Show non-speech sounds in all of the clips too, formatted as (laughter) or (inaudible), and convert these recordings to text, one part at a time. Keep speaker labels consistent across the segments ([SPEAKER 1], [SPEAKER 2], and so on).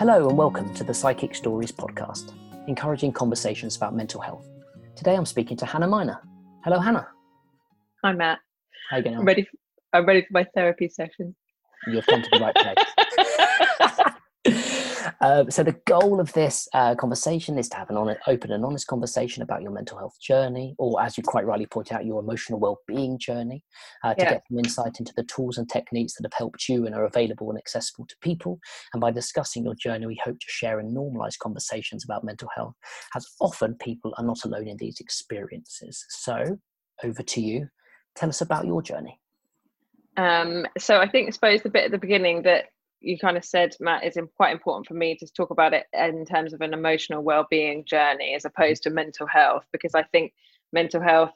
[SPEAKER 1] Hello, and welcome to the Psychic Stories podcast, encouraging conversations about mental health. Today I'm speaking to Hannah Miner. Hello, Hannah.
[SPEAKER 2] Hi, Matt.
[SPEAKER 1] How you getting on?
[SPEAKER 2] I'm ready. I'm ready for my therapy session.
[SPEAKER 1] You've come to the right place. (laughs) Um, so the goal of this uh, conversation is to have an on- open and honest conversation about your mental health journey, or as you quite rightly point out, your emotional well-being journey, uh, to
[SPEAKER 2] Yeah.
[SPEAKER 1] get some insight into the tools and techniques that have helped you and are available and accessible to people. And by discussing your journey, we hope to share and normalize conversations about mental health, as often people are not alone in these experiences. So over to you. Tell us about your journey.
[SPEAKER 2] Um, so I think, I suppose, the bit at the beginning that you kind of said, Matt, it's quite important for me to talk about it in terms of an emotional well-being journey as opposed to mental health, because I think mental health,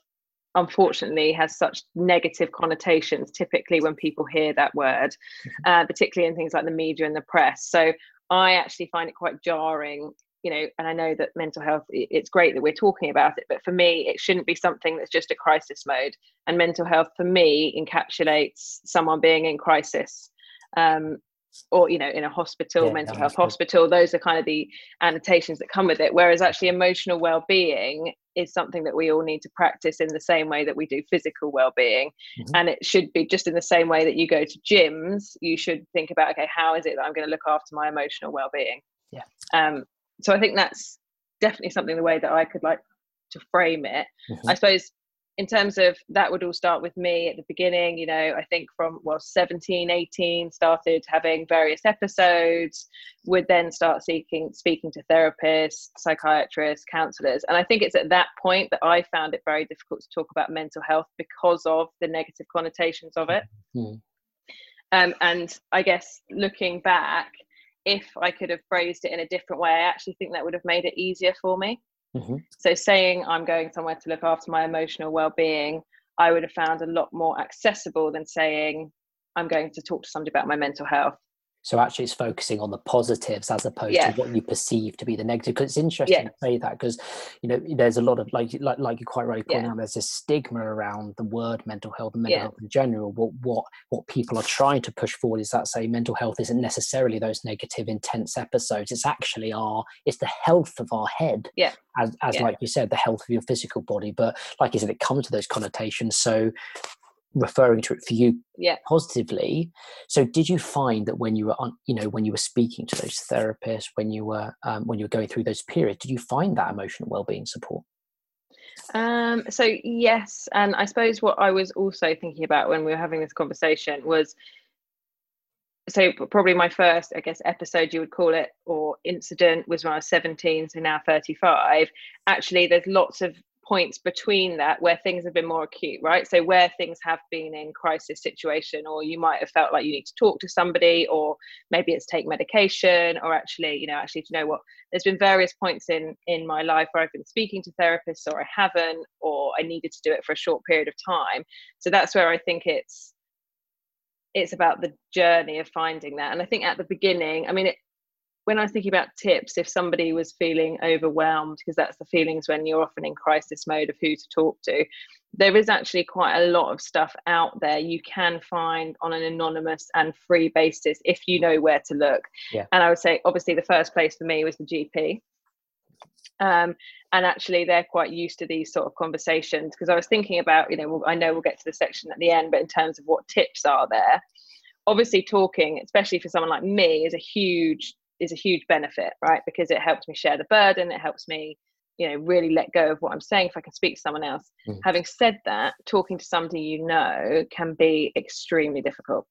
[SPEAKER 2] unfortunately, has such negative connotations. Typically, when people hear that word, (laughs) uh, particularly in things like the media and the press. So I actually find it quite jarring. You know, and I know that mental health it's great that we're talking about it, but for me, it shouldn't be something that's just a crisis mode. And mental health, for me, encapsulates someone being in crisis. Um, or you know in a hospital
[SPEAKER 1] Yeah,
[SPEAKER 2] mental health hospital those are kind of the annotations that come with it whereas actually emotional well-being is something that we all need to practice in the same way that we do physical well-being
[SPEAKER 1] Mhm.
[SPEAKER 2] and it should be just in the same way that you go to gyms you should think about okay how is it that i'm going to look after my emotional well-being
[SPEAKER 1] Yeah.
[SPEAKER 2] um so i think that's definitely something the way that i could like to frame it
[SPEAKER 1] Mhm.
[SPEAKER 2] I suppose in terms of that would all start with me at the beginning, you know, I think from well 17, 18 started having various episodes, would then start seeking speaking to therapists, psychiatrists, counselors. And I think it's at that point that I found it very difficult to talk about mental health because of the negative connotations of it.
[SPEAKER 1] Mm.
[SPEAKER 2] Um, and I guess looking back, if I could have phrased it in a different way, I actually think that would have made it easier for me.
[SPEAKER 1] Mhm.
[SPEAKER 2] So saying I'm going somewhere to look after my emotional well-being, I would have found a lot more accessible than saying I'm going to talk to somebody about my mental health.
[SPEAKER 1] So actually, it's focusing on the positives as opposed
[SPEAKER 2] Yeah.
[SPEAKER 1] to what you perceive to be the negative. Because it's interesting
[SPEAKER 2] Yeah.
[SPEAKER 1] to say that because you know there's a lot of like like like you quite rightly point
[SPEAKER 2] Yeah.
[SPEAKER 1] out. There's this stigma around the word mental health and mental health in general. What what what people are trying to push forward is that say mental health isn't necessarily those negative, intense episodes. It's actually our it's the health of our head.
[SPEAKER 2] Yeah.
[SPEAKER 1] As as like you said, the health of your physical body. But like you said, it comes to those connotations. So referring to it for you
[SPEAKER 2] Yeah.
[SPEAKER 1] positively so did you find that when you were on you know when you were speaking to those therapists when you were um, when you were going through those periods did you find that emotional well-being support
[SPEAKER 2] Um, so yes, and I suppose what I was also thinking about when we were having this conversation was so probably my first, I guess, episode you would call it or incident was when I was 17, so now 35. Actually, there's lots of points between that where things have been more acute, right? So where things have been in crisis situation, or you might have felt like you need to talk to somebody, or maybe it's take medication, or actually, you know, actually, do you know what? There's been various points in in my life where I've been speaking to therapists, or I haven't, or I needed to do it for a short period of time. So that's where I think it's it's about the journey of finding that. And I think at the beginning, I mean, it, when I was thinking about tips, if somebody was feeling overwhelmed, because that's the feelings when you're often in crisis mode of who to talk to, there is actually quite a lot of stuff out there you can find on an anonymous and free basis if you know where to look.
[SPEAKER 1] Yeah.
[SPEAKER 2] And I would say, obviously, the first place for me was the GP. Um, and actually, they're quite used to these sort of conversations because I was thinking about, you know, well, I know we'll get to the section at the end, but in terms of what tips are there, obviously, talking, especially for someone like me, is a huge is a huge benefit, right? Because it helps me share the burden, it helps me, you know, really let go of what I'm saying if I can speak to someone else.
[SPEAKER 1] Mm.
[SPEAKER 2] Having said that, talking to somebody you know can be extremely difficult.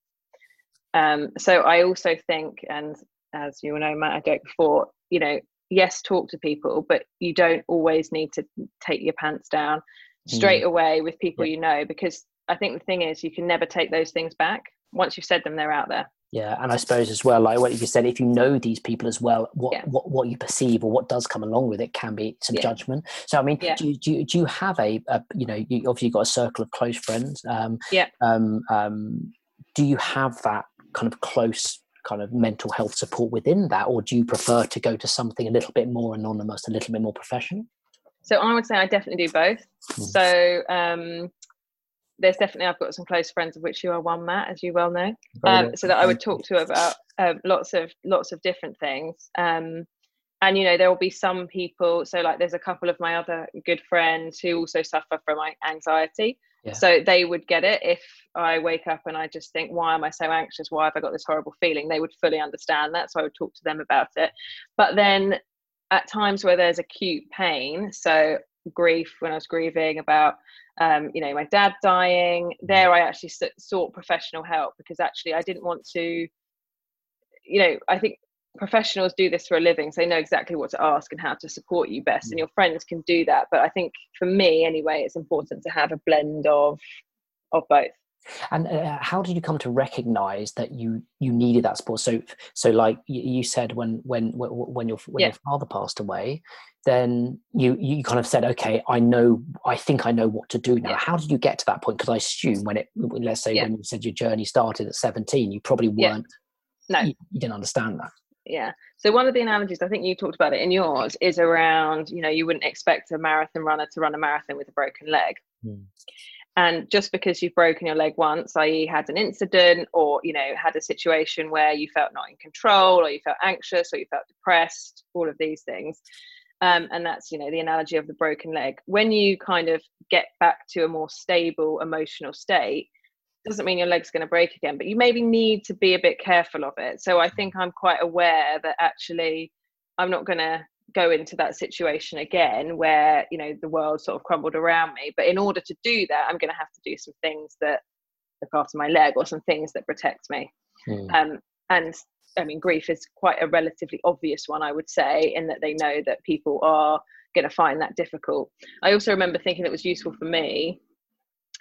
[SPEAKER 2] Um, so I also think, and as you know, Matt, I joked before, you know, yes, talk to people, but you don't always need to take your pants down straight away with people you know, because I think the thing is, you can never take those things back. Once you've said them, they're out there.
[SPEAKER 1] Yeah and i suppose as well like what you said if you know these people as well what
[SPEAKER 2] Yeah.
[SPEAKER 1] what, what you perceive or what does come along with it can be some
[SPEAKER 2] Yeah.
[SPEAKER 1] judgment so i mean
[SPEAKER 2] Yeah.
[SPEAKER 1] do, you, do, do you have a, a you know you obviously got a circle of close friends um
[SPEAKER 2] Yeah.
[SPEAKER 1] um um do you have that kind of close kind of mental health support within that or do you prefer to go to something a little bit more anonymous a little bit more professional
[SPEAKER 2] So I would say I definitely do both.
[SPEAKER 1] Mm.
[SPEAKER 2] So um, there's definitely I've got some close friends of which you are one, Matt, as you well know. Um, so that I would talk to about um, lots of lots of different things. Um, and you know there will be some people. So like there's a couple of my other good friends who also suffer from anxiety. Yeah. So they would get it if I wake up and I just think, why am I so anxious? Why have I got this horrible feeling? They would fully understand that. So I would talk to them about it. But then at times where there's acute pain, so grief when I was grieving about, um, you know, my dad dying, there I actually sought professional help because actually I didn't want to, you know, I think professionals do this for a living so they know exactly what to ask and how to support you best and mm. your friends can do that. But i think for me anyway it's important to have a blend of of both
[SPEAKER 1] and uh, how did you come to recognize that you you needed that support so so like you said when when when your when yeah. your father passed away then you you kind of said okay i know i think i know what to do now yeah. how did you get to that point because i assume when it let's say yeah. when you said your journey started at 17 you probably weren't
[SPEAKER 2] no
[SPEAKER 1] you, you didn't understand that
[SPEAKER 2] yeah so one of the analogies i think you talked about it in yours is around you know you wouldn't expect a marathon runner to run a marathon with a broken leg mm. And just because you've broken your leg once i.e had an incident or you know had a situation where you felt not in control or you felt anxious or you felt depressed all of these things um, and that's you know the analogy of the broken leg when you kind of get back to a more stable emotional state doesn't mean your leg's going to break again, but you maybe need to be a bit careful of it. So I think I'm quite aware that actually I'm not going to go into that situation again where you know the world sort of crumbled around me but in order to do that i'm going to have to do some things that look after my leg or some things that protect me mm. um, and i mean grief is quite a relatively obvious one i would say in that they know that people are going to find that difficult i also remember thinking it was useful for me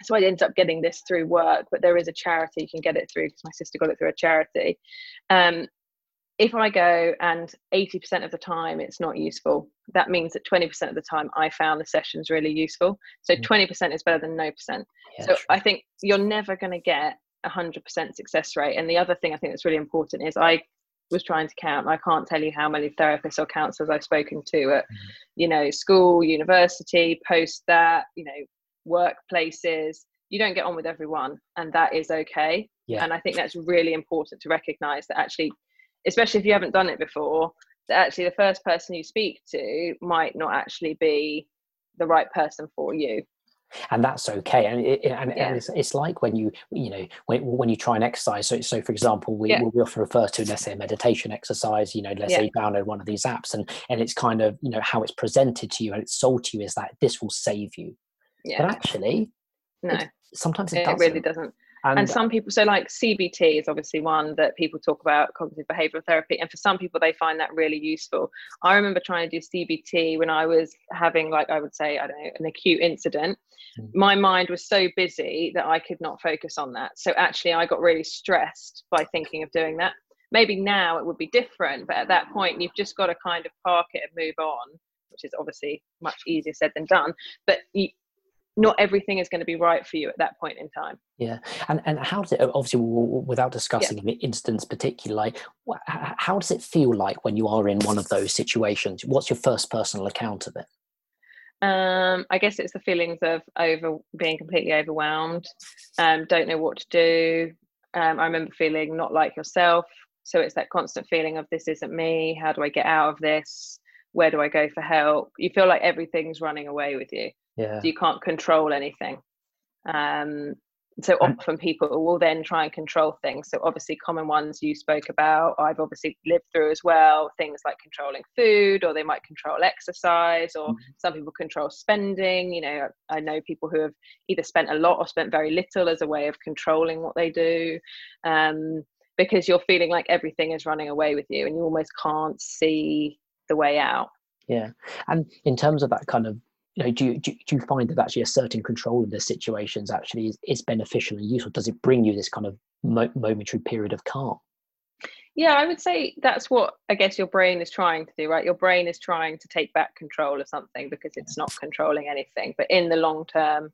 [SPEAKER 2] so I ended up getting this through work, but there is a charity you can get it through because my sister got it through a charity. Um, if I go and 80% of the time it's not useful, that means that 20% of the time I found the sessions really useful. So 20% mm. is better than no percent. Yeah, so true. I think you're never going to get a 100% success rate. And the other thing I think that's really important is I was trying to count. I can't tell you how many therapists or counselors I've spoken to at, mm. you know, school, university, post that, you know, workplaces you don't get on with everyone and that is okay yeah. and i think that's really important to recognize that actually especially if you haven't done it before that actually the first person you speak to might not actually be the right person for you
[SPEAKER 1] and that's okay and, it, and, yeah. and it's, it's, like when you you know when, when you try and exercise so, so for example we, yeah. we often refer to let's say a meditation exercise you know let's yeah. say you download one of these apps and and it's kind of you know how it's presented to you and it's sold to you is that this will save you yeah. But actually,
[SPEAKER 2] no.
[SPEAKER 1] It, sometimes it,
[SPEAKER 2] it
[SPEAKER 1] doesn't.
[SPEAKER 2] really doesn't. And, and, some people, so like CBT is obviously one that people talk about cognitive behavioral therapy. And for some people, they find that really useful. I remember trying to do CBT when I was having, like, I would say, I don't know, an acute incident. Mm. My mind was so busy that I could not focus on that. So actually, I got really stressed by thinking of doing that. Maybe now it would be different, but at that point, you've just got to kind of park it and move on, which is obviously much easier said than done. But you, not everything is going to be right for you at that point in time
[SPEAKER 1] yeah and and how does it obviously without discussing yeah. an instance particularly like how does it feel like when you are in one of those situations what's your first personal account of it
[SPEAKER 2] um, I guess it's the feelings of over being completely overwhelmed, um, don't know what to do. Um, I remember feeling not like yourself. So it's that constant feeling of this isn't me. How do I get out of this? Where do I go for help? You feel like everything's running away with you
[SPEAKER 1] yeah.
[SPEAKER 2] So you can't control anything. Um so often people will then try and control things. So obviously common ones you spoke about i've obviously lived through as well things like controlling food or they might control exercise or mm-hmm. some people control spending. You know i know people who have either spent a lot or spent very little as a way of controlling what they do um, because you're feeling like everything is running away with you and you almost can't see the way out.
[SPEAKER 1] Yeah. And in terms of that kind of you know, do you, do, you find that actually asserting control in the situations actually is, is beneficial and useful? Does it bring you this kind of mo- momentary period of calm?
[SPEAKER 2] Yeah, I would say that's what I guess your brain is trying to do, right? Your brain is trying to take back control of something because it's not controlling anything. But in the long term,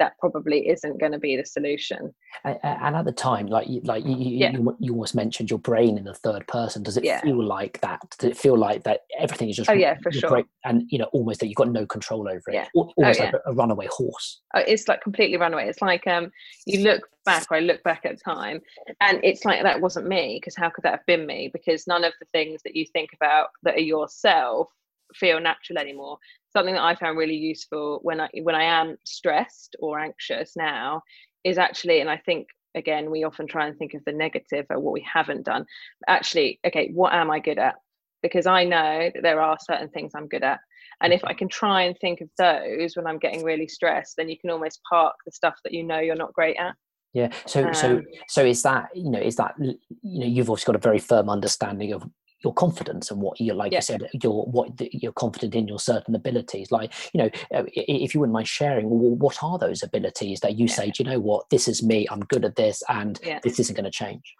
[SPEAKER 2] that probably isn't going to be the solution.
[SPEAKER 1] And, and at the time, like you, like you, yeah. you, you, almost mentioned your brain in the third person. Does it yeah. feel like that? Does it feel like that everything is just
[SPEAKER 2] oh yeah for sure, brain,
[SPEAKER 1] and you know almost that you've got no control over it, yeah. almost oh, like a, a, runaway horse.
[SPEAKER 2] Oh, it's like completely runaway. It's like um you look back, or I look back at time, and it's like that wasn't me because how could that have been me? Because none of the things that you think about that are yourself feel natural anymore something that I found really useful when I when I am stressed or anxious now is actually, and I think again we often try and think of the negative or what we haven't done. Actually, okay, what am I good at? Because I know that there are certain things I'm good at. And if I can try and think of those when I'm getting really stressed, then you can almost park the stuff that you know you're not great at.
[SPEAKER 1] Yeah. So um, so so is that you know is that you know you've also got a very firm understanding of your confidence and what you're like yeah. you said you're what you're confident in your certain abilities like you know uh, if you wouldn't mind sharing well, what are those abilities that you yeah. say do you know what this is me i'm good at this and yeah. this isn't going to change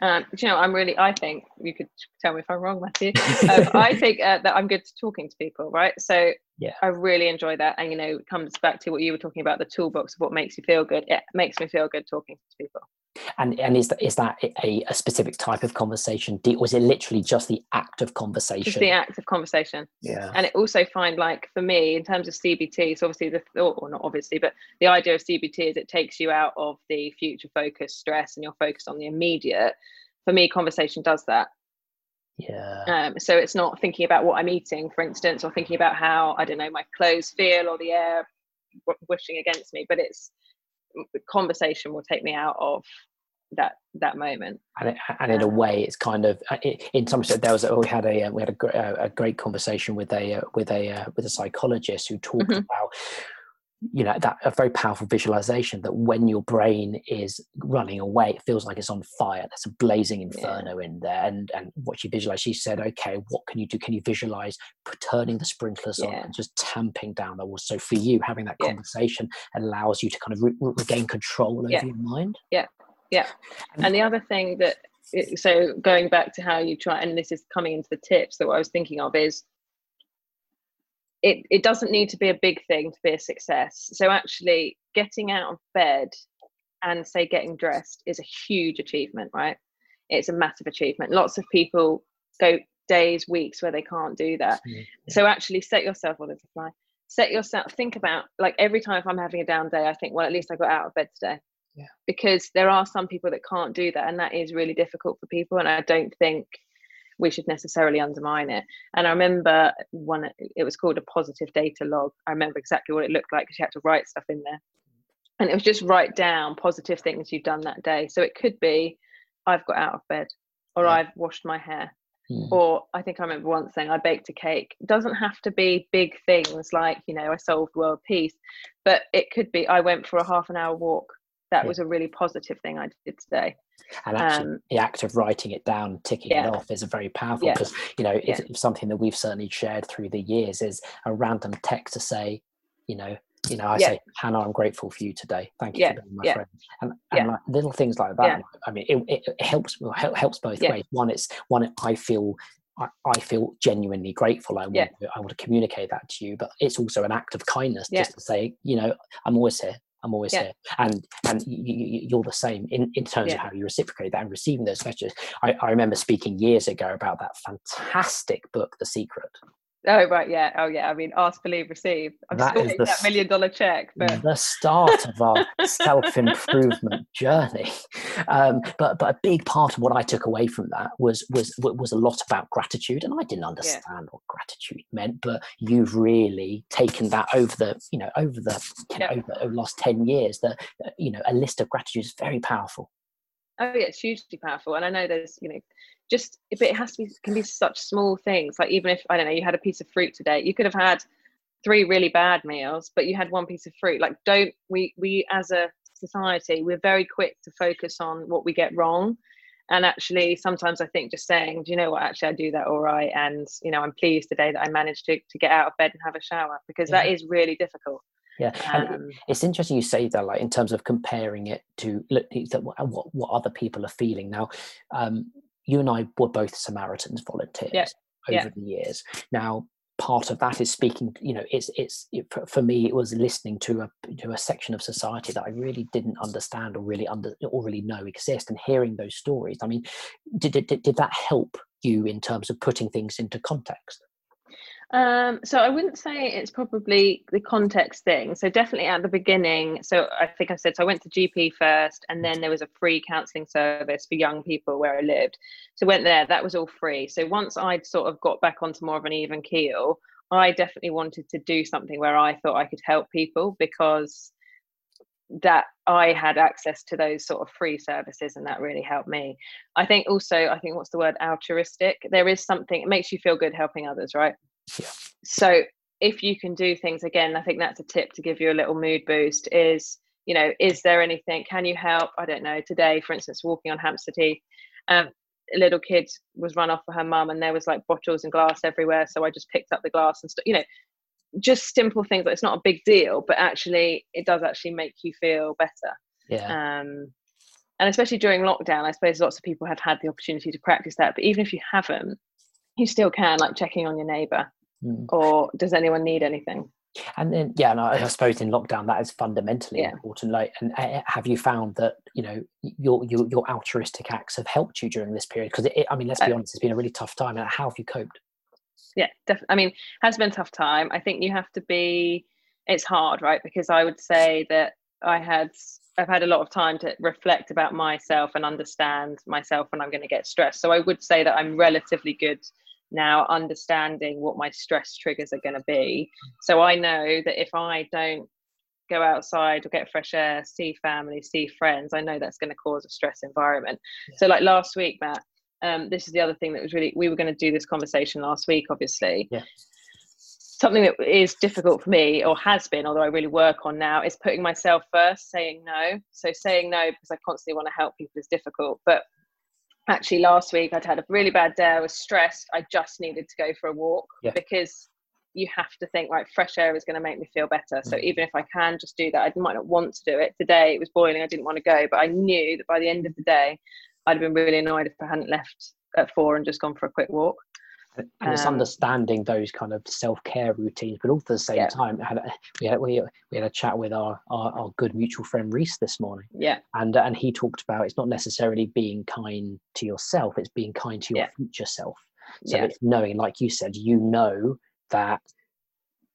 [SPEAKER 2] um, you know, I'm really, I think you could tell me if I'm wrong, Matthew. Um, I (laughs) think uh, that I'm good at talking to people, right? So
[SPEAKER 1] yeah,
[SPEAKER 2] I really enjoy that. And, you know, it comes back to what you were talking about the toolbox of what makes you feel good. It makes me feel good talking to people.
[SPEAKER 1] And and is that is that a, a specific type of conversation? Was it literally just the act of conversation?
[SPEAKER 2] Just the act of conversation.
[SPEAKER 1] Yeah.
[SPEAKER 2] And it also find like for me in terms of CBT, so obviously the thought, or not obviously, but the idea of CBT is it takes you out of the future focus stress and you're focused on the immediate. For me, conversation does that.
[SPEAKER 1] Yeah.
[SPEAKER 2] Um, so it's not thinking about what I'm eating, for instance, or thinking about how I don't know my clothes feel or the air wishing against me, but it's conversation will take me out of that that moment
[SPEAKER 1] and, it, and in a way it's kind of uh, in some sense there was we had a uh, we had a, a great conversation with a uh, with a with a psychologist who talked mm-hmm. about you know that a very powerful visualization that when your brain is running away it feels like it's on fire there's a blazing inferno yeah. in there and and what she visualized she said okay what can you do can you visualize turning the sprinklers yeah. on and just tamping down the walls so for you having that yeah. conversation allows you to kind of re- regain control over your mind
[SPEAKER 2] yeah yeah and the other thing that so going back to how you try and this is coming into the tips that what i was thinking of is it, it doesn't need to be a big thing to be a success. So actually getting out of bed and say getting dressed is a huge achievement, right? It's a massive achievement. Lots of people go days, weeks where they can't do that. Yeah. So actually set yourself on the fly. Set yourself think about like every time if I'm having a down day, I think, well, at least I got out of bed today.
[SPEAKER 1] Yeah.
[SPEAKER 2] Because there are some people that can't do that and that is really difficult for people. And I don't think we should necessarily undermine it. And I remember one, it was called a positive data log. I remember exactly what it looked like because you had to write stuff in there. And it was just write down positive things you've done that day. So it could be, I've got out of bed, or yeah. I've washed my hair, mm. or I think I remember once saying I baked a cake. It doesn't have to be big things like, you know, I solved world peace, but it could be I went for a half an hour walk that yeah. was a really positive thing I did today.
[SPEAKER 1] And actually, um, the act of writing it down, ticking yeah. it off, is a very powerful because yeah. you know it's something that we've certainly shared through the years is a random text to say, you know, you know, I say, Hannah, I'm grateful for you today. Thank you for being my friend. And, and like little things like that. I mean, it, it, helps helps both ways. One, it's one I feel I, I, feel genuinely grateful. I want, yeah. to, I want to communicate that to you, but it's also an act of kindness yeah. just to say, you know, I'm always here. I'm always yeah. here. And and you, are the same in, in terms yeah. of how you reciprocate that and receiving those messages. I, I remember speaking years ago about that fantastic book, The Secret.
[SPEAKER 2] Oh right, yeah. Oh yeah. I mean, ask, believe, receive. I'm that still the, that million dollar check, but
[SPEAKER 1] the start of our self improvement (laughs) journey. Um, but but a big part of what I took away from that was was was a lot about gratitude, and I didn't understand yeah. what gratitude meant. But you've really taken that over the you know over the you know, over, over the last ten years. That you know a list of gratitude is very powerful.
[SPEAKER 2] Oh yeah, it's hugely powerful, and I know there's you know just but it has to be can be such small things like even if i don't know you had a piece of fruit today you could have had three really bad meals but you had one piece of fruit. Like don't we we as a society we're very quick to focus on what we get wrong. And actually sometimes i think just saying do you know what? Actually i do that all right and you know i'm pleased today that i managed to, to get out of bed and have a shower because yeah. that is really difficult.
[SPEAKER 1] Yeah um, it's interesting you say that like in terms of comparing it to what, what other people are feeling. Now um, you and I were both Samaritans volunteers yeah. over yeah. the years. Now, part of that is speaking you know it's it's it, for me it was listening to a to a section of society that i really didn't understand or really under or really know exist and hearing those stories i mean did, did, did that help you in terms of putting things into context
[SPEAKER 2] um, so I wouldn't say it's probably the context thing. So definitely at the beginning. So I think I said so. I went to GP first, and then there was a free counselling service for young people where I lived. So went there. That was all free. So once I'd sort of got back onto more of an even keel, I definitely wanted to do something where I thought I could help people because that I had access to those sort of free services and that really helped me. I think also, I think what's the word altruistic? There is something, it makes you feel good helping others, right?
[SPEAKER 1] Yeah.
[SPEAKER 2] So if you can do things again, I think that's a tip to give you a little mood boost is, you know, is there anything, can you help? I don't know, today, for instance, walking on Hampstead Heath, um, a little kid was run off for her mum and there was like bottles and glass everywhere. So I just picked up the glass and stuff, you know, just simple things that it's not a big deal, but actually it does actually make you feel better.
[SPEAKER 1] Yeah.
[SPEAKER 2] Um, and especially during lockdown, I suppose lots of people have had the opportunity to practice that. But even if you haven't, you still can like checking on your neighbor mm. or does anyone need anything
[SPEAKER 1] and then yeah and I, I, suppose in lockdown that is fundamentally yeah. important like and uh, have you found that you know your, your your altruistic acts have helped you during this period because i mean let's be uh, honest it's been a really tough time and how have you coped
[SPEAKER 2] yeah definitely i mean has been a tough time i think you have to be it's hard right because i would say that i had I've had a lot of time to reflect about myself and understand myself when I'm going to get stressed. So I would say that I'm relatively good now understanding what my stress triggers are going to be. So I know that if I don't go outside or get fresh air, see family, see friends, I know that's going to cause a stress environment. Yeah. So like last week, Matt, um, this is the other thing that was really we were going to do this conversation last week, obviously.
[SPEAKER 1] Yeah
[SPEAKER 2] something that is difficult for me or has been although i really work on now is putting myself first saying no so saying no because i constantly want to help people is difficult but actually last week i'd had a really bad day i was stressed i just needed to go for a walk
[SPEAKER 1] yeah.
[SPEAKER 2] because you have to think right fresh air is going to make me feel better so mm. even if i can just do that i might not want to do it today it was boiling i didn't want to go but i knew that by the end of the day i'd have been really annoyed if i hadn't left at four and just gone for a quick walk
[SPEAKER 1] and it's um, understanding those kind of self-care routines but also at the same yeah. time we had we, we had a chat with our, our, our good mutual friend reese this morning
[SPEAKER 2] yeah
[SPEAKER 1] and and he talked about it's not necessarily being kind to yourself it's being kind to your yeah. future self so yeah. it's knowing like you said you know that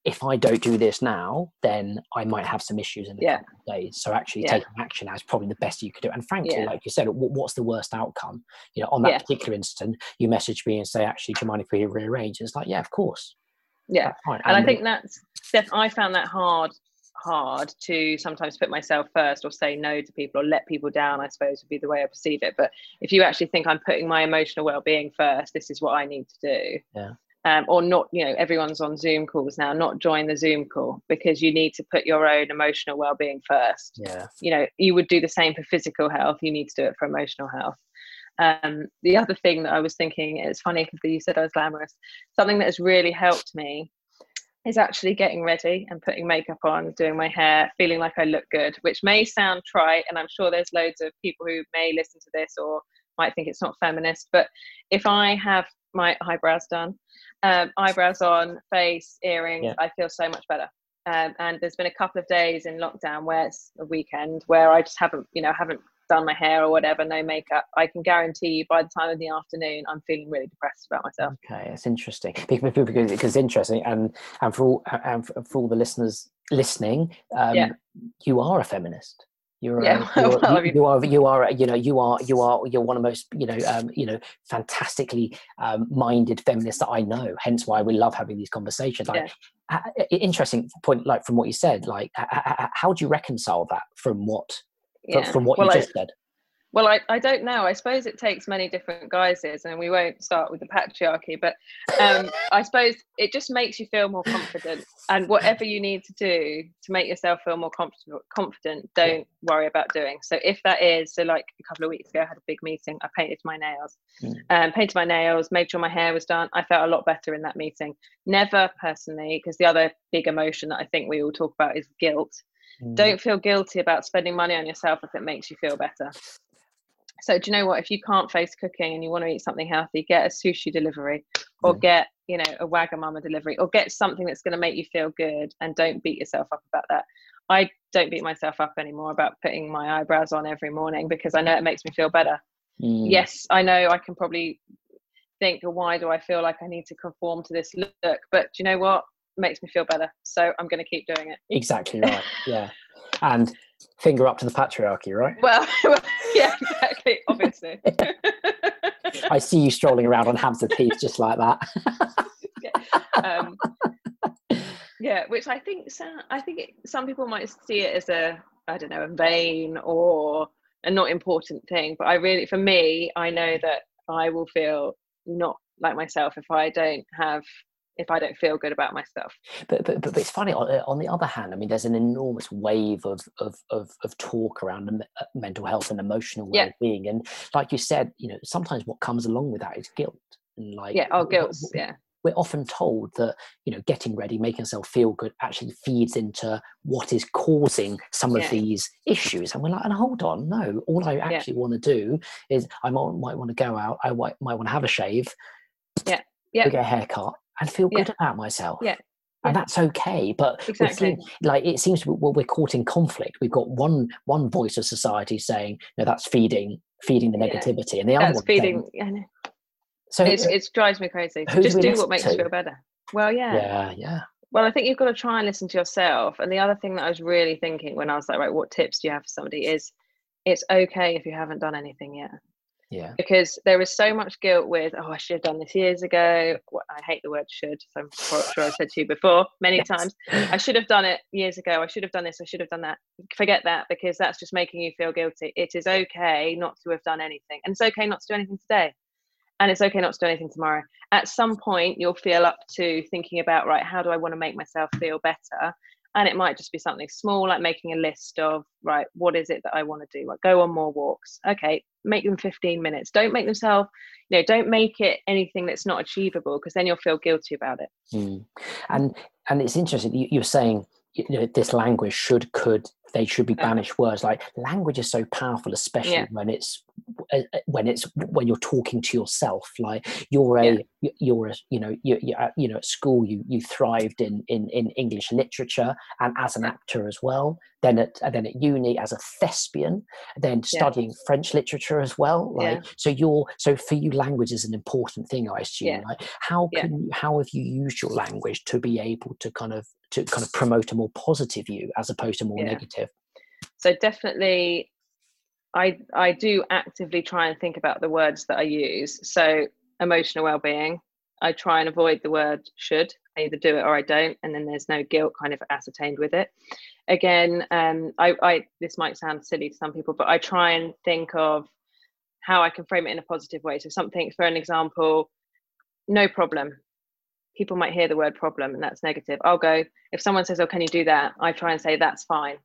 [SPEAKER 1] if I don't do this now, then I might have some issues in the yeah. days. So actually yeah. taking action now is probably the best you could do. And frankly, yeah. like you said, what's the worst outcome? You know, on that particular instant, you message me and say, actually, do you mind if we rearrange? And it's like, yeah, of course.
[SPEAKER 2] Yeah. And, and, I think that's, Steph, I found that hard hard to sometimes put myself first or say no to people or let people down i suppose would be the way i perceive it but if you actually think i'm putting my emotional well-being first this is what i need to
[SPEAKER 1] do yeah
[SPEAKER 2] um, or not you know everyone's on zoom calls now not join the zoom call because you need to put your own emotional well-being first.
[SPEAKER 1] Yeah.
[SPEAKER 2] You know you would do the same for physical health you need to do it for emotional health. Um, the other thing that i was thinking it's funny because you said i was glamorous. Something that has really helped me is actually getting ready and putting makeup on doing my hair feeling like i look good which may sound trite and i'm sure there's loads of people who may listen to this or might think it's not feminist but if i have my eyebrows done um, eyebrows on, face, earrings, yeah. I feel so much better. Um, and there's been a couple of days in lockdown where it's a weekend where I just haven't, you know, haven't done my hair or whatever, no makeup. I can guarantee you by the time of the afternoon, I'm feeling really depressed about myself.
[SPEAKER 1] Okay, it's interesting (laughs) because, because it's interesting, and and for all and for all the listeners listening, um, yeah. you are a feminist. You're, yeah, (laughs) you're, well, you, you, are you are you know you are you are you're one of the most you know um, you know fantastically um, minded feminists that I know. Hence why we love having these conversations. Like, yeah. interesting point, like from what you said. Like, how do you reconcile that from what yeah. from what well, you just I, said?
[SPEAKER 2] Well, I, I don't know. I suppose it takes many different guises, and we won't start with the patriarchy, but um, (laughs) I suppose it just makes you feel more confident. And whatever you need to do to make yourself feel more confident, confident don't worry about doing. So, if that is, so like a couple of weeks ago, I had a big meeting. I painted my nails, mm. um, painted my nails, made sure my hair was done. I felt a lot better in that meeting. Never personally, because the other big emotion that I think we all talk about is guilt. Mm. Don't feel guilty about spending money on yourself if it makes you feel better. So do you know what? If you can't face cooking and you want to eat something healthy, get a sushi delivery or get you know a wagamama delivery or get something that's going to make you feel good and don't beat yourself up about that. I don't beat myself up anymore about putting my eyebrows on every morning because i know it makes me feel better. Mm. yes i know i can probably think why do i feel like i need to conform to this look but do you know what? It makes me feel better so i'm going to keep doing it.
[SPEAKER 1] Exactly right yeah. And finger up to the patriarchy right (laughs) (laughs)
[SPEAKER 2] well yeah exactly obviously (laughs)
[SPEAKER 1] I see you strolling around on Hampstead Heath just like that.
[SPEAKER 2] yeah. Um, yeah, which I think I think it, some people might see it as a I don't know a vain or a not important thing, but I really, for me, I know that I will feel not like myself if I don't have if I don't feel good about myself.
[SPEAKER 1] But but, but it's funny. On, on, the other hand, I mean, there's an enormous wave of of of, of talk around uh, mental health and emotional well-being, and like you said, you know, sometimes what comes along with that is guilt. And like,
[SPEAKER 2] yeah, oh, guilt, yeah.
[SPEAKER 1] We're often told that you know getting ready, making yourself feel good, actually feeds into what is causing some yeah. of these issues, and we're like, and hold on, no. All I actually yeah. want to do is I might, might want to go out, I might, might want to have a shave,
[SPEAKER 2] yeah, yeah,
[SPEAKER 1] get a haircut, and feel good yeah. about myself.
[SPEAKER 2] Yeah.
[SPEAKER 1] And that's okay, but exactly. like it seems well, we're caught in conflict. We've got one one voice of society saying, "No, that's feeding feeding the negativity," yeah. and the
[SPEAKER 2] that's
[SPEAKER 1] other one
[SPEAKER 2] feeding. Saying, so it's, it drives me crazy. So just do what makes to? you feel better. Well, yeah,
[SPEAKER 1] yeah, yeah.
[SPEAKER 2] Well, I think you've got to try and listen to yourself. And the other thing that I was really thinking when I was like, right, what tips do you have for somebody is it's okay if you haven't done anything yet.
[SPEAKER 1] Yeah.
[SPEAKER 2] Because there is so much guilt with, oh, I should have done this years ago. I hate the word should. So I'm sure I've said to you before many yes. times. I should have done it years ago. I should have done this. I should have done that. Forget that because that's just making you feel guilty. It is okay not to have done anything. And it's okay not to do anything today. And it's okay not to do anything tomorrow. At some point, you'll feel up to thinking about, right, how do I want to make myself feel better? and it might just be something small like making a list of right what is it that i want to do like go on more walks okay make them 15 minutes don't make themselves you know don't make it anything that's not achievable because then you'll feel guilty about it
[SPEAKER 1] mm. and and it's interesting you, you're saying you know, this language should could they should be banished words like language is so powerful especially yeah. when it's uh, uh, when it's when you're talking to yourself like you're a yeah. you're a you know you you you know at school you you thrived in in in english literature and as an actor as well then at then at uni as a thespian then studying yeah. french literature as well like so you're so for you language is an important thing i assume like how can how have you used your language to be able to kind of to kind of promote a more positive view as opposed to more negative
[SPEAKER 2] so definitely I I do actively try and think about the words that I use. So emotional well-being, I try and avoid the word should. I either do it or I don't, and then there's no guilt kind of ascertained with it. Again, um, I, I this might sound silly to some people, but I try and think of how I can frame it in a positive way. So something, for an example, no problem. People might hear the word problem and that's negative. I'll go, if someone says, Oh, can you do that? I try and say that's fine.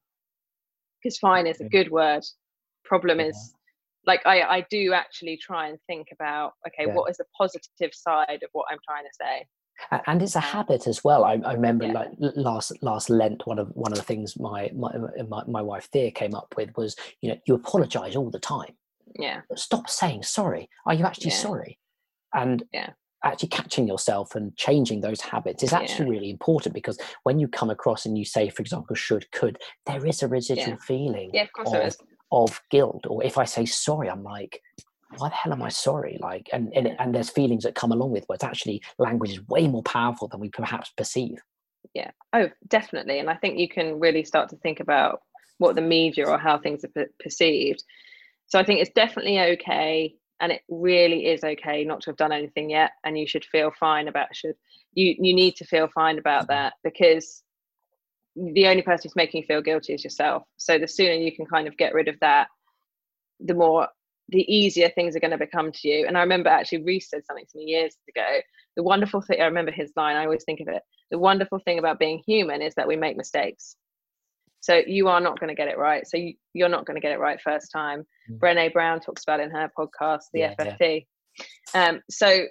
[SPEAKER 2] Because fine is a good word problem is like I, I do actually try and think about okay yeah. what is the positive side of what i'm trying to say
[SPEAKER 1] and it's a um, habit as well. I, I remember yeah. like last last Lent, one of one of the things my, my my my wife Thea came up with was, you know, you apologise all the time.
[SPEAKER 2] Yeah.
[SPEAKER 1] Stop saying sorry. Are you actually yeah. sorry? And
[SPEAKER 2] yeah.
[SPEAKER 1] Actually catching yourself and changing those habits is actually really important because when you come across and you say, for example, should, could, there is a residual feeling.
[SPEAKER 2] Yeah, of of,
[SPEAKER 1] of guilt or if i say sorry i'm like why the hell am i sorry? Like and and, and there's feelings that come along with words actually language is way more powerful than we perhaps perceive.
[SPEAKER 2] Yeah. Oh definitely. And i think you can really start to think about what the media or how things are perceived. So i think it's definitely okay and it really is okay not to have done anything yet and you should feel fine about should you you need to feel fine about mm-hmm. that because the only person who's making you feel guilty is yourself. So the sooner you can kind of get rid of that, the more the easier things are going to become to you. And I remember actually Reese said something to me years ago. The wonderful thing I remember his line, I always think of it. The wonderful thing about being human is that we make mistakes. So you are not going to get it right. So you, are not going to get it right first time. Mm. Brene Brown talks about in her podcast, the yeah, FFT. Yeah. Um, so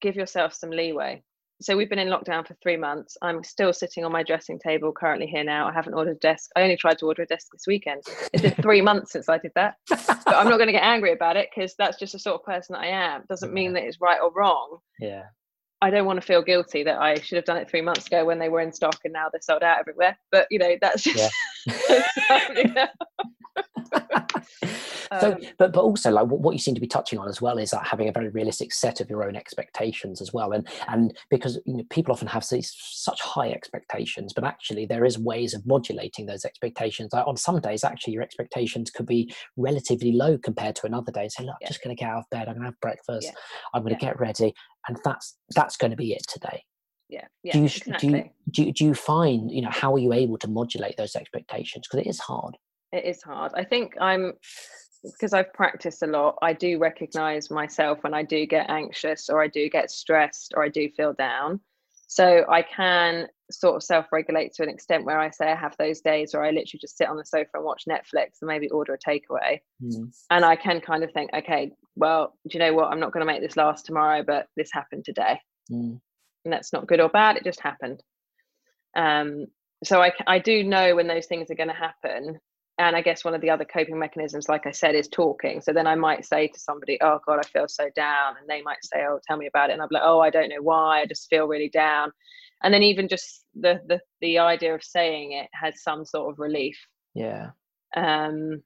[SPEAKER 2] give yourself some leeway so we've been in lockdown for three months. I'm still sitting on my dressing table currently here now. I haven't ordered a desk. I only tried to order a desk this weekend. It's been three (laughs) months since I did that. But I'm not going to get angry about it because that's just the sort of person that I am. Doesn't mean that it's right or wrong.
[SPEAKER 1] Yeah.
[SPEAKER 2] I don't want to feel guilty that I should have done it three months ago when they were in stock and now they're sold out everywhere. But you know, that's just (laughs) yeah. (laughs)
[SPEAKER 1] so um, but but also like what, what you seem to be touching on as well is like having a very realistic set of your own expectations as well. And and because you know people often have these such high expectations but actually there is ways of modulating those expectations. Like on some days actually your expectations could be relatively low compared to another day. Say look yeah. i'm just going to get out of bed. I'm going to have breakfast. Yeah. i'm going to yeah. get ready. And that's that's going to be it today.
[SPEAKER 2] Yeah, yeah.
[SPEAKER 1] do you,
[SPEAKER 2] exactly.
[SPEAKER 1] do you do you, do you find you know how are you able to modulate those expectations? Because it is hard
[SPEAKER 2] it is hard i think i'm because I've practiced a lot, I do recognize myself when I do get anxious or I do get stressed or I do feel down. So I can sort of self regulate to an extent where I say I have those days where I literally just sit on the sofa and watch Netflix and maybe order a takeaway. Mm. And I can kind of think, okay, well, do you know what? I'm not going to make this last tomorrow, but this happened today. Mm. And that's not good or bad, it just happened. Um, so I, I do know when those things are going to happen and i guess one of the other coping mechanisms like i said is talking. So then i might say to somebody oh god i feel so down and they might say oh tell me about it and i'm like oh i don't know why i just feel really down. And then even just the the, the idea of saying it has some sort of relief.
[SPEAKER 1] Yeah.
[SPEAKER 2] Um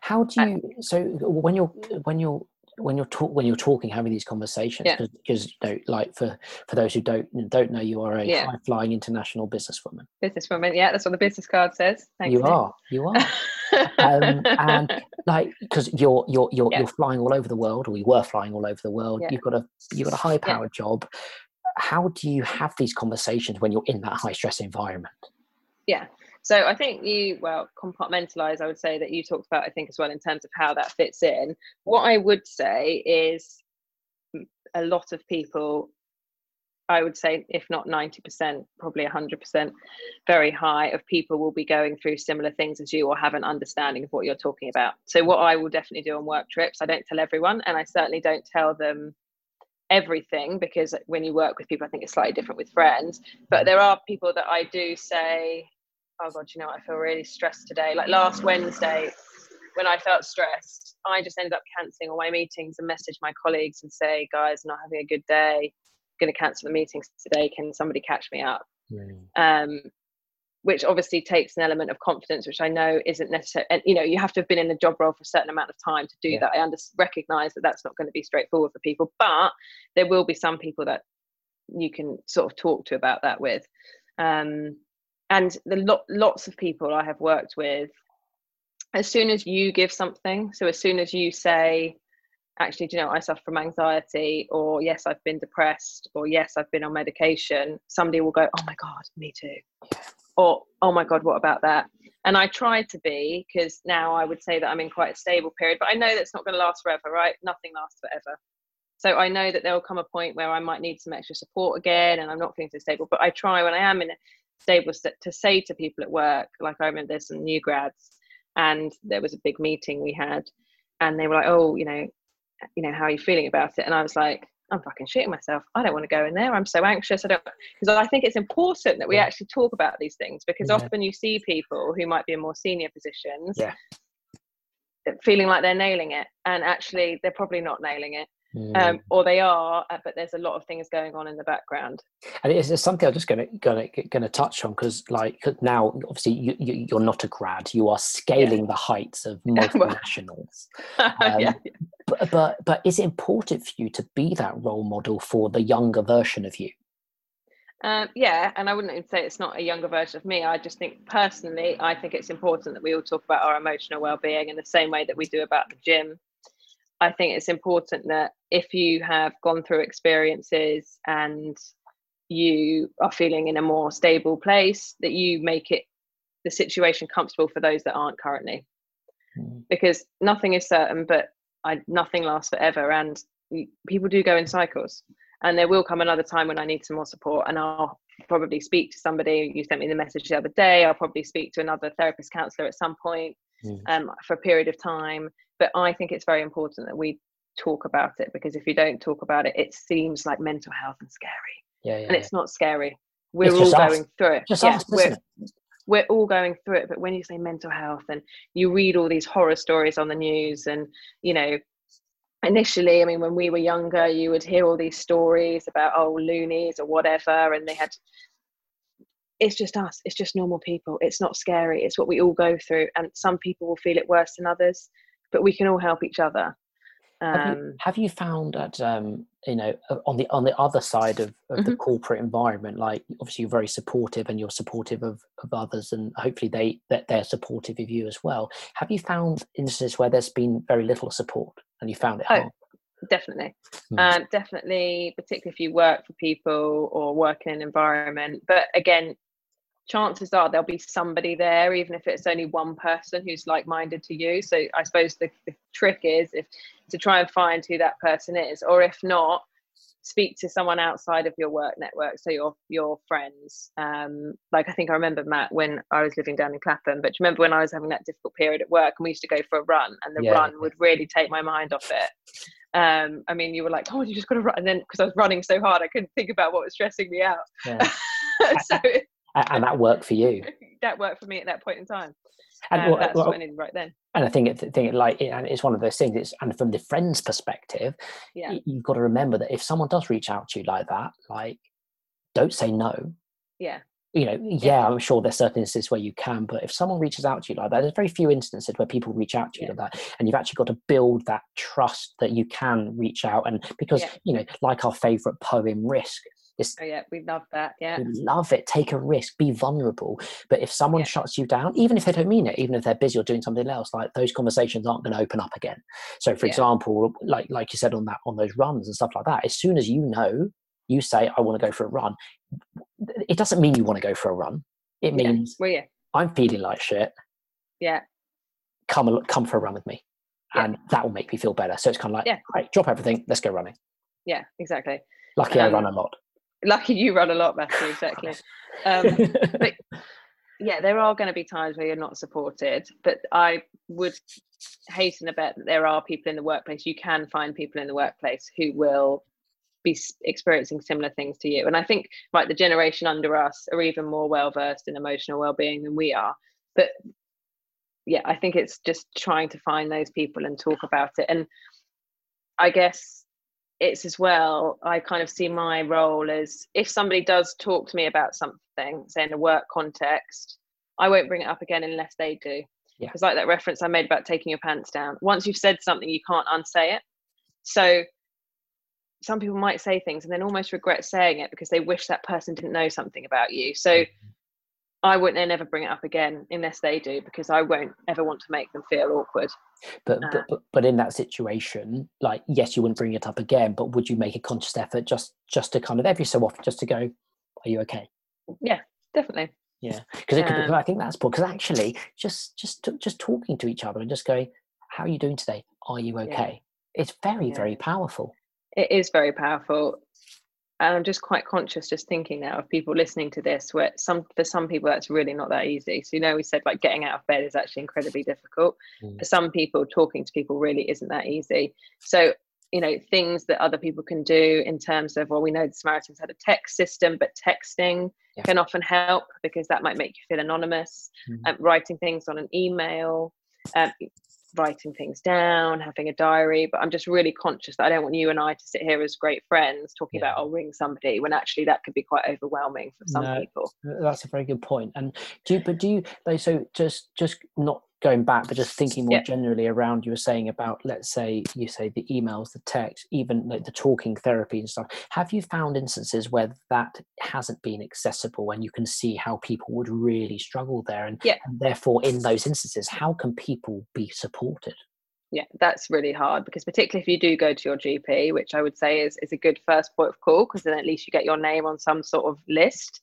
[SPEAKER 1] how do you so when you're when you're when you're talk when you're talking having these conversations because yeah. you know like for for those who don't don't know you are a yeah. high flying international businesswoman.
[SPEAKER 2] Businesswoman yeah that's what the business card says.
[SPEAKER 1] Thanks, you Nick. are you are. Um, and like because you're you're you're, yeah. you're flying all over the world or you were flying all over the world. You've got a you've got a high powered job. How do you have these conversations when you're in that high stress environment?
[SPEAKER 2] Yeah so I think you, well, compartmentalize, I would say that you talked about, I think, as well, in terms of how that fits in. What I would say is a lot of people, I would say, if not 90%, probably 100%, very high of people will be going through similar things as you or have an understanding of what you're talking about. So, what I will definitely do on work trips, I don't tell everyone, and I certainly don't tell them everything because when you work with people, I think it's slightly different with friends. But there are people that I do say, oh god, you know, I feel really stressed today. Like last Wednesday, when I felt stressed, I just ended up cancelling all my meetings and message my colleagues and say, guys, I'm not having a good day. I'm going to cancel the meetings today. Can somebody catch me up? Mm. Um, which obviously takes an element of confidence, which I know isn't necessary. And you know, you have to have been in a job role for a certain amount of time to do yeah. that. I under- recognize that that's not going to be straightforward for people, but there will be some people that you can sort of talk to about that with. Um, and the lot lots of people I have worked with, as soon as you give something, so as soon as you say, actually, do you know, I suffer from anxiety, or yes, I've been depressed, or yes, I've been on medication, somebody will go, oh my God, me too. Or, oh my God, what about that? And I try to be, because now I would say that I'm in quite a stable period, but I know that's not going to last forever, right? Nothing lasts forever. So I know that there will come a point where I might need some extra support again and I'm not feeling so stable. But I try when I am in stable to say to people at work, like I remember there's some new grads and there was a big meeting we had and they were like, oh, you know, you know, how are you feeling about it? And I was like, I'm fucking shitting myself. I don't want to go in there. I'm so anxious. I don't because I think it's important that we actually talk about these things because yeah. often you see people who might be in more senior positions
[SPEAKER 1] yeah.
[SPEAKER 2] feeling like they're nailing it and actually they're probably not nailing it um, mm. or they are, uh, but there's a lot of things going on in the background.
[SPEAKER 1] And it's, something I'm just going to going to going to touch on because, like, now obviously you, you are not a grad, you are scaling yeah. the heights of (laughs) multinationals. (laughs) um, yeah. but, but but is it important for you to be that role model for the younger version of you?
[SPEAKER 2] Um, yeah, and I wouldn't even say it's not a younger version of me. I just think personally, I think it's important that we all talk about our emotional well-being in the same way that we do about the gym I think it's important that if you have gone through experiences and you are feeling in a more stable place, that you make it the situation comfortable for those that aren't currently. Mm. Because nothing is certain, but I, nothing lasts forever, and people do go in cycles. And there will come another time when I need some more support, and I'll probably speak to somebody. You sent me the message the other day. I'll probably speak to another therapist counselor at some point mm. um, for a period of time but I think it's very important that we talk about it because if you don't talk about it, it seems like mental health and scary.
[SPEAKER 1] Yeah, yeah
[SPEAKER 2] and it's not scary. We're all going through it.
[SPEAKER 1] Just yeah,
[SPEAKER 2] we're, it? we're all going through it. But when you say mental health and you read all these horror stories on the news and, you know, initially, I mean, when we were younger, you would hear all these stories about oh loonies or whatever, and they had. It's just us. It's just normal people. It's not scary. It's what we all go through, and some people will feel it worse than others, but we can all help each other.
[SPEAKER 1] Um, have, you, um, have, you, found that um, you know on the on the other side of, of mm-hmm. the corporate environment, like obviously you're very supportive and you're supportive of, of others, and hopefully they that they're supportive of you as well. Have you found instances where there's been very little support and you found it oh, hard?
[SPEAKER 2] Definitely, um, definitely, particularly if you work for people or work in an environment. But again, chances are there'll be somebody there, even if it's only one person who's like-minded to you. So I suppose the, the trick is if to try and find who that person is, or if not, speak to someone outside of your work network, so your your friends. Um, like I think I remember Matt when I was living down in Clapham. But you remember when I was having that difficult period at work, and we used to go for a run, and the yeah. run would really take my mind off it. Um, I mean, you were like, "Oh, you just got to run," and then because I was running so hard, I couldn't think about what was stressing me out. Yeah. (laughs)
[SPEAKER 1] so and that worked for you. (laughs)
[SPEAKER 2] that worked for me at that point in time. And um, well, that's well, in right then.
[SPEAKER 1] And I think, it, think like, and it's one of those things. It's and from the friend's perspective, yeah. you've got to remember that if someone does reach out to you like that, like, don't say no.
[SPEAKER 2] Yeah.
[SPEAKER 1] You know, yeah, yeah, I'm sure there's certain instances where you can, but if someone reaches out to you like that, there's very few instances where people reach out to you yeah. like that, and you've actually got to build that trust that you can reach out. And because yeah. you know, like our favorite poem, "Risk,"
[SPEAKER 2] It's, oh yeah, we love that. Yeah, we
[SPEAKER 1] love it. Take a risk, be vulnerable. But if someone yeah. shuts you down, even if they don't mean it, even if they're busy or doing something else, like those conversations aren't going to open up again. So, for yeah. example, like like you said on that on those runs and stuff like that, as soon as you know, you say, "I want to go for a run." It doesn't mean you want to go for a run. It means
[SPEAKER 2] yeah. Well, yeah.
[SPEAKER 1] I'm feeling like shit.
[SPEAKER 2] Yeah.
[SPEAKER 1] Come come for a run with me, and that will make me feel better. So it's kind of like, yeah, right, drop everything, let's go running.
[SPEAKER 2] Yeah, exactly.
[SPEAKER 1] Lucky um, I run a lot
[SPEAKER 2] lucky you run a lot better (laughs) exactly. Um, (laughs) but yeah there are going to be times where you're not supported but i would hasten a bet that there are people in the workplace you can find people in the workplace who will be experiencing similar things to you. And i think like the generation under us are even more well versed in emotional well-being than we are. But yeah i think it's just trying to find those people and talk about it. And i guess it's as well i kind of see my role as if somebody does talk to me about something say in a work context i won't bring it up again unless they do because yeah. like that reference i made about taking your pants down once you've said something you can't unsay it so some people might say things and then almost regret saying it because they wish that person didn't know something about you so mm-hmm. I wouldn't ever bring it up again unless they do because I won't ever want to make them feel awkward.
[SPEAKER 1] But, uh, but but in that situation, like yes, you wouldn't bring it up again, but would you make a conscious effort just just to kind of every so often just to go, are you okay?
[SPEAKER 2] Yeah, definitely.
[SPEAKER 1] Yeah, because it um, I think that's because actually just just just talking to each other and just going, how are you doing today? Are you okay? Yeah. It's very yeah. very powerful.
[SPEAKER 2] It is very powerful and I'm just quite conscious, just thinking now of people listening to this, where some for some people that's really not that easy. So you know, we said like getting out of bed is actually incredibly difficult. Mm. For some people, talking to people really isn't that easy. So you know, things that other people can do in terms of well, we know the Samaritans had a text system, but texting yeah. can often help because that might make you feel anonymous. Mm. Um, writing things on an email, um, writing things down, having a diary. But I'm just really conscious that I don't want you and I to sit here as great friends talking yeah. about I'll ring somebody when actually that could be quite overwhelming for some no, people.
[SPEAKER 1] That's a very good point. And do you, but do you so just just not going back, but just thinking more yeah. generally around you were saying about, let's say, you say the emails, the text, even like the talking therapy and stuff. Have you found instances where that hasn't been accessible and you can see how people would really struggle there? And,
[SPEAKER 2] yeah.
[SPEAKER 1] and therefore, in those instances, how can people be supported?
[SPEAKER 2] Yeah that's really hard because particularly if you do go to your gp which i would say is, is a good first point of call because then at least you get your name on some sort of list.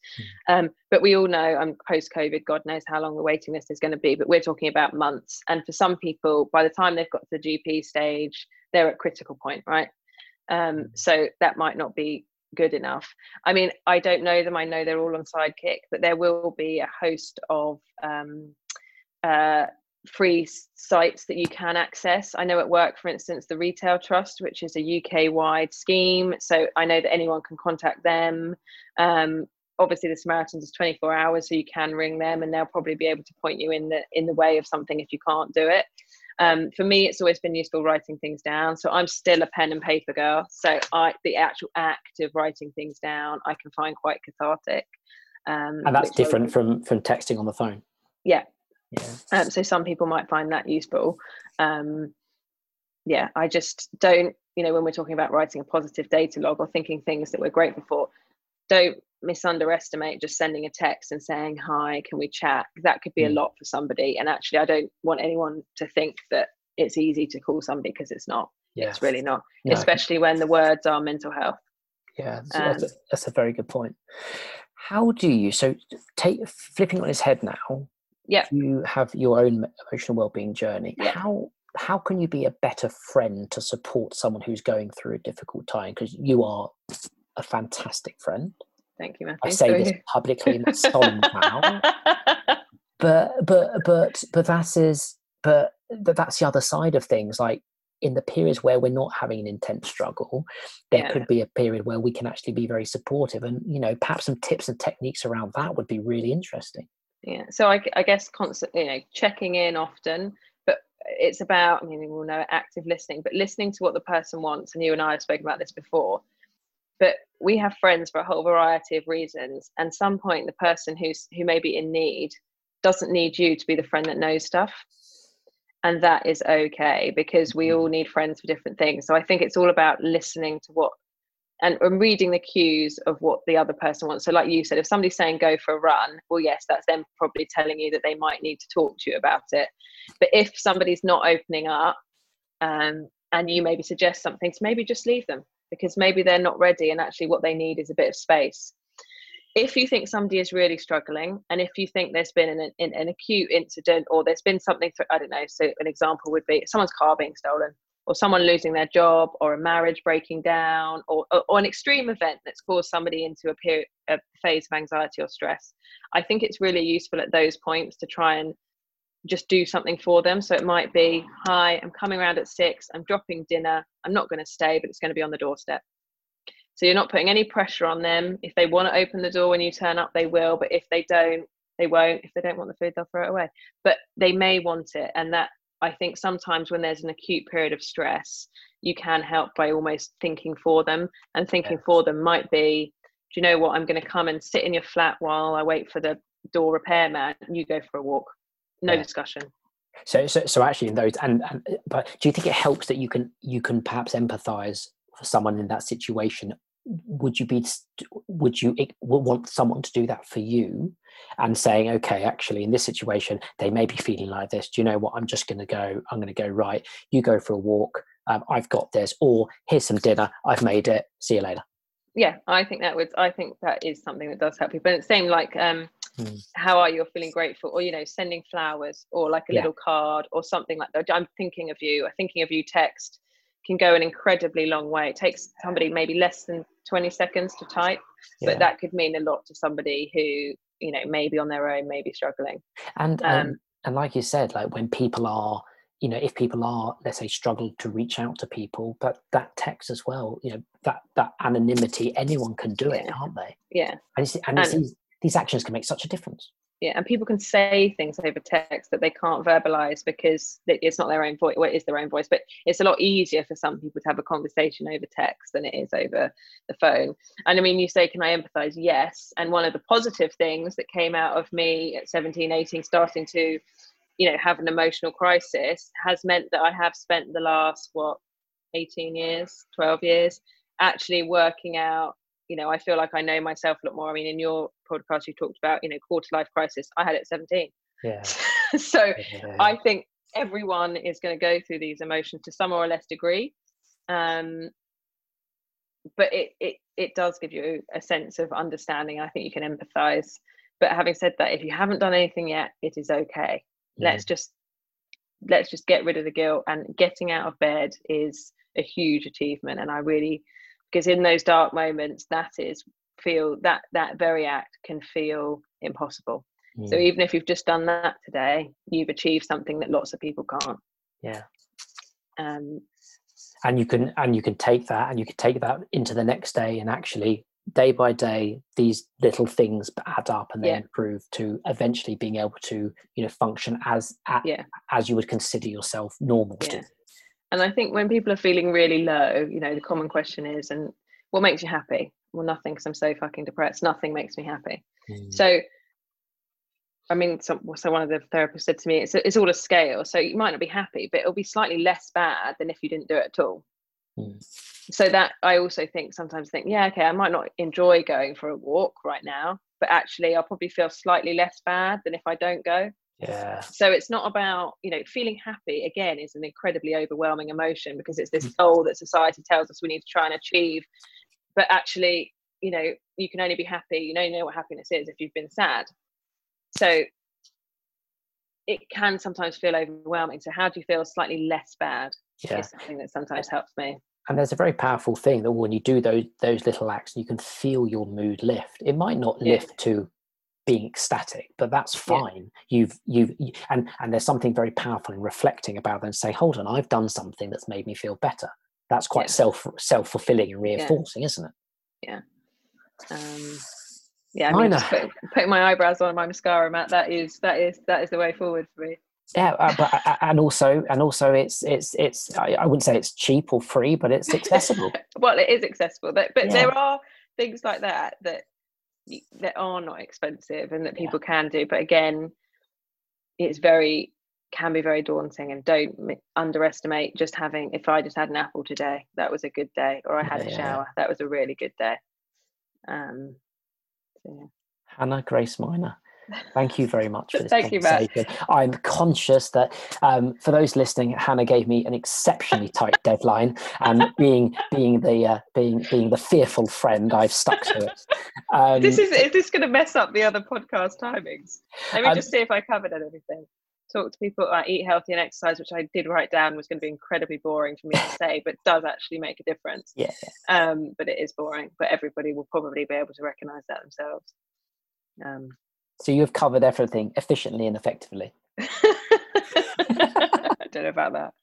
[SPEAKER 2] Mm. um, but we all know i'm um, post covid god knows how long the waiting list is going to be but we're talking about months. And for some people by the time they've got to the gp stage they're at critical point right? Um, hmm. so that might not be good enough. I mean i don't know them. I know they're all on sidekick but there will be a host of um, uh, free sites that you can access. I know at work, for instance, the Retail Trust, which is a UK wide scheme. So I know that anyone can contact them. Um, obviously, the Samaritans is 24 hours, so you can ring them, and they'll probably be able to point you in the in the way of something if you can't do it. Um, for me, it's always been useful writing things down. So I'm still a pen and paper girl. So I, the actual act of writing things down, I can find quite cathartic.
[SPEAKER 1] Um, and that's different from from texting on the phone.
[SPEAKER 2] Yeah. Yeah. Um, so some people might find that useful. Um, yeah, I just don't. You know, when we're talking about writing a positive data log or thinking things that we're grateful for, don't misunderestimate just sending a text and saying hi can we chat that could be mm. a lot for somebody and actually i don't want anyone to think that it's easy to call somebody because it's not yeah. it's really not no. especially when the words are mental health
[SPEAKER 1] yeah that's, um, a, that's a very good point how do you so take flipping on his head now
[SPEAKER 2] yeah
[SPEAKER 1] you have your own emotional well-being journey yeah. how how can you be a better friend to support someone who's going through a difficult time because you are a fantastic friend.
[SPEAKER 2] Thank you, Matthew.
[SPEAKER 1] I say this publicly, not solemn now. (laughs) But but but but that is but that's the other side of things. Like in the periods where we're not having an intense struggle, there yeah. could be a period where we can actually be very supportive, and you know perhaps some tips and techniques around that would be really interesting.
[SPEAKER 2] Yeah. So I, I guess constantly, you know, checking in often, but it's about I mean we'll know active listening, but listening to what the person wants. And you and I have spoken about this before but we have friends for a whole variety of reasons and some point the person who's who may be in need doesn't need you to be the friend that knows stuff and that is okay because we mm-hmm. all need friends for different things so i think it's all about listening to what and, and reading the cues of what the other person wants. So like you said if somebody's saying go for a run well yes that's them probably telling you that they might need to talk to you about it. But if somebody's not opening up um, and you maybe suggest something to maybe just leave them because maybe they're not ready and actually what they need is a bit of space. If you think somebody is really struggling and if you think there's been an, an, an acute incident or there's been something th- i don't know so an example would be someone's car being stolen or someone losing their job or a marriage breaking down or, or, or an extreme event that's caused somebody into a, period, a phase of anxiety or stress i think it's really useful at those points to try and just do something for them. So it might be, hi, I'm coming around at six, I'm dropping dinner, I'm not going to stay, but it's going to be on the doorstep. So you're not putting any pressure on them. If they want to open the door when you turn up, they will. But if they don't, they won't. If they don't want the food, they'll throw it away. But they may want it. And that, I think, sometimes when there's an acute period of stress, you can help by almost thinking for them. And thinking for them might be, do you know what? I'm going to come and sit in your flat while I wait for the door repairman. You go for a walk no yeah. discussion
[SPEAKER 1] so, so so actually in those and, and but do you think it helps that you can you can perhaps empathize for someone in that situation would you be would you want someone to do that for you? And saying okay actually in this situation they may be feeling like this. Do you know what? I'm just going to go i'm going to go right you go for a walk um, i've got this or here's some dinner i've made it see you later.
[SPEAKER 2] Yeah i think that would i think that is something that does help people. And it's same like um mm. how are you feeling grateful? Or you know sending flowers or like a yeah. little card or something like that. I'm thinking of you a thinking of you text can go an incredibly long way. It takes somebody maybe less than 20 seconds to type yeah. but that could mean a lot to somebody who you know maybe on their own maybe struggling.
[SPEAKER 1] And um, um, and like you said like when people are you know if people are let's say struggle to reach out to people but that text as well you know that that anonymity anyone can do it can't they?
[SPEAKER 2] Yeah.
[SPEAKER 1] And, it's, and, and these actions can make such a difference
[SPEAKER 2] yeah and people can say things over text that they can't verbalize because it's not their own voice well, it is their own voice but it's a lot easier for some people to have a conversation over text than it is over the phone. And i mean you say can i empathize? Yes. And one of the positive things that came out of me at 17 18 starting to you know have an emotional crisis has meant that i have spent the last what 18 years 12 years actually working out you know, I feel like I know myself a lot more. I mean, in your podcast, you talked about, you know, quarter life crisis. I had it at 17.
[SPEAKER 1] Yeah. (laughs)
[SPEAKER 2] so yeah. I think everyone is going to go through these emotions to some or less degree. Um, but it, it, it does give you a sense of understanding. I think you can empathize. But having said that, if you haven't done anything yet, it is okay. Yeah. Let's just let's just get rid of the guilt and getting out of bed is a huge achievement and i really because in those dark moments that is feel that that very act can feel impossible mm. so even if you've just done that today you've achieved something that lots of people can't
[SPEAKER 1] yeah
[SPEAKER 2] um
[SPEAKER 1] and you can and you can take that and you can take that into the next day and actually day by day these little things add up and they
[SPEAKER 2] Yeah.
[SPEAKER 1] improve to eventually being able to you know function as a-
[SPEAKER 2] Yeah.
[SPEAKER 1] as you would consider yourself normal to
[SPEAKER 2] Yeah. And I think when people are feeling really low, you know, the common question is, and what makes you happy? Well, nothing, because I'm so fucking depressed. Nothing makes me happy.
[SPEAKER 1] Mm.
[SPEAKER 2] So, I mean, some, so one of the therapists said to me, it's, it's all a scale. So you might not be happy, but it'll be slightly less bad than if you didn't do it at all.
[SPEAKER 1] Mm.
[SPEAKER 2] So that I also think sometimes think, yeah, okay, I might not enjoy going for a walk right now, but actually I'll probably feel slightly less bad than if I don't go.
[SPEAKER 1] Yeah
[SPEAKER 2] So it's not about, you know, feeling happy again is an incredibly overwhelming emotion because it's this mm. goal that society tells us we need to try and achieve. But actually, you know, you can only be happy, you only know what happiness is if you've been sad. So it can sometimes feel overwhelming. So how do you feel slightly less bad?
[SPEAKER 1] yeah
[SPEAKER 2] Is something that sometimes helps me.
[SPEAKER 1] and there's a very powerful thing that when you do those those little acts you can feel your mood lift it might not
[SPEAKER 2] Yeah.
[SPEAKER 1] lift to being ecstatic but that's
[SPEAKER 2] Yeah.
[SPEAKER 1] fine you've you've and and there's something very powerful in reflecting about that and say hold on i've done something that's made me feel better that's quite
[SPEAKER 2] Yeah.
[SPEAKER 1] self self-fulfilling and reinforcing isn't it yeah
[SPEAKER 2] Um, yeah, I mean, just put, putting my eyebrows on and my mascara, Matt. That is that is that is the way forward for me.
[SPEAKER 1] yeah uh, but uh, and also and also it's it's it's I, I wouldn't say it's cheap or free but it's (laughs) accessible
[SPEAKER 2] well, it is accessible, but but
[SPEAKER 1] Yeah.
[SPEAKER 2] there are things like that that that are not expensive and that
[SPEAKER 1] Yeah.
[SPEAKER 2] people can do. But again, it's very can be very daunting, and don't underestimate just having. If I just had an apple today, that was a good day, or I had a
[SPEAKER 1] Yeah.
[SPEAKER 2] shower, that was a really good day. Um, so, yeah.
[SPEAKER 1] Hannah Grace Miner, thank you very much for this
[SPEAKER 2] Thank you, Matt.
[SPEAKER 1] I'm conscious that um, for those listening, Hannah gave me an exceptionally (laughs) tight deadline, and being being the uh, being being the fearful friend, I've stuck to it. Um,
[SPEAKER 2] this is is this going to mess up the other podcast timings? Let me
[SPEAKER 1] Um,
[SPEAKER 2] just see if I covered everything. Talk to people about eat healthy and exercise, which I did write down was going to be incredibly boring for me to say, but does actually make a difference.
[SPEAKER 1] yeah,
[SPEAKER 2] Um, but it is boring. But everybody will probably be able to recognise that themselves. Um,
[SPEAKER 1] so you have covered everything efficiently and effectively. (laughs)
[SPEAKER 2] I don't know about that.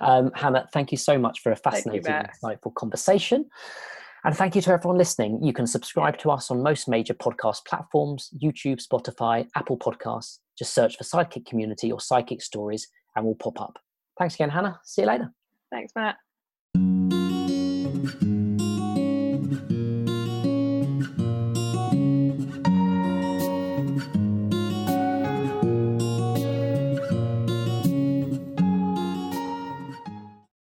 [SPEAKER 1] Um, Hannah, thank you so much for a
[SPEAKER 2] you,
[SPEAKER 1] fascinating,
[SPEAKER 2] Matt.
[SPEAKER 1] insightful conversation. And thank you to everyone listening. You can subscribe to us on most major podcast platforms YouTube, Spotify, Apple Podcasts. Just search for Sidekick Community or Sidekick Stories and we'll pop up. Thanks again, Hannah. See you later.
[SPEAKER 2] Thanks, Matt.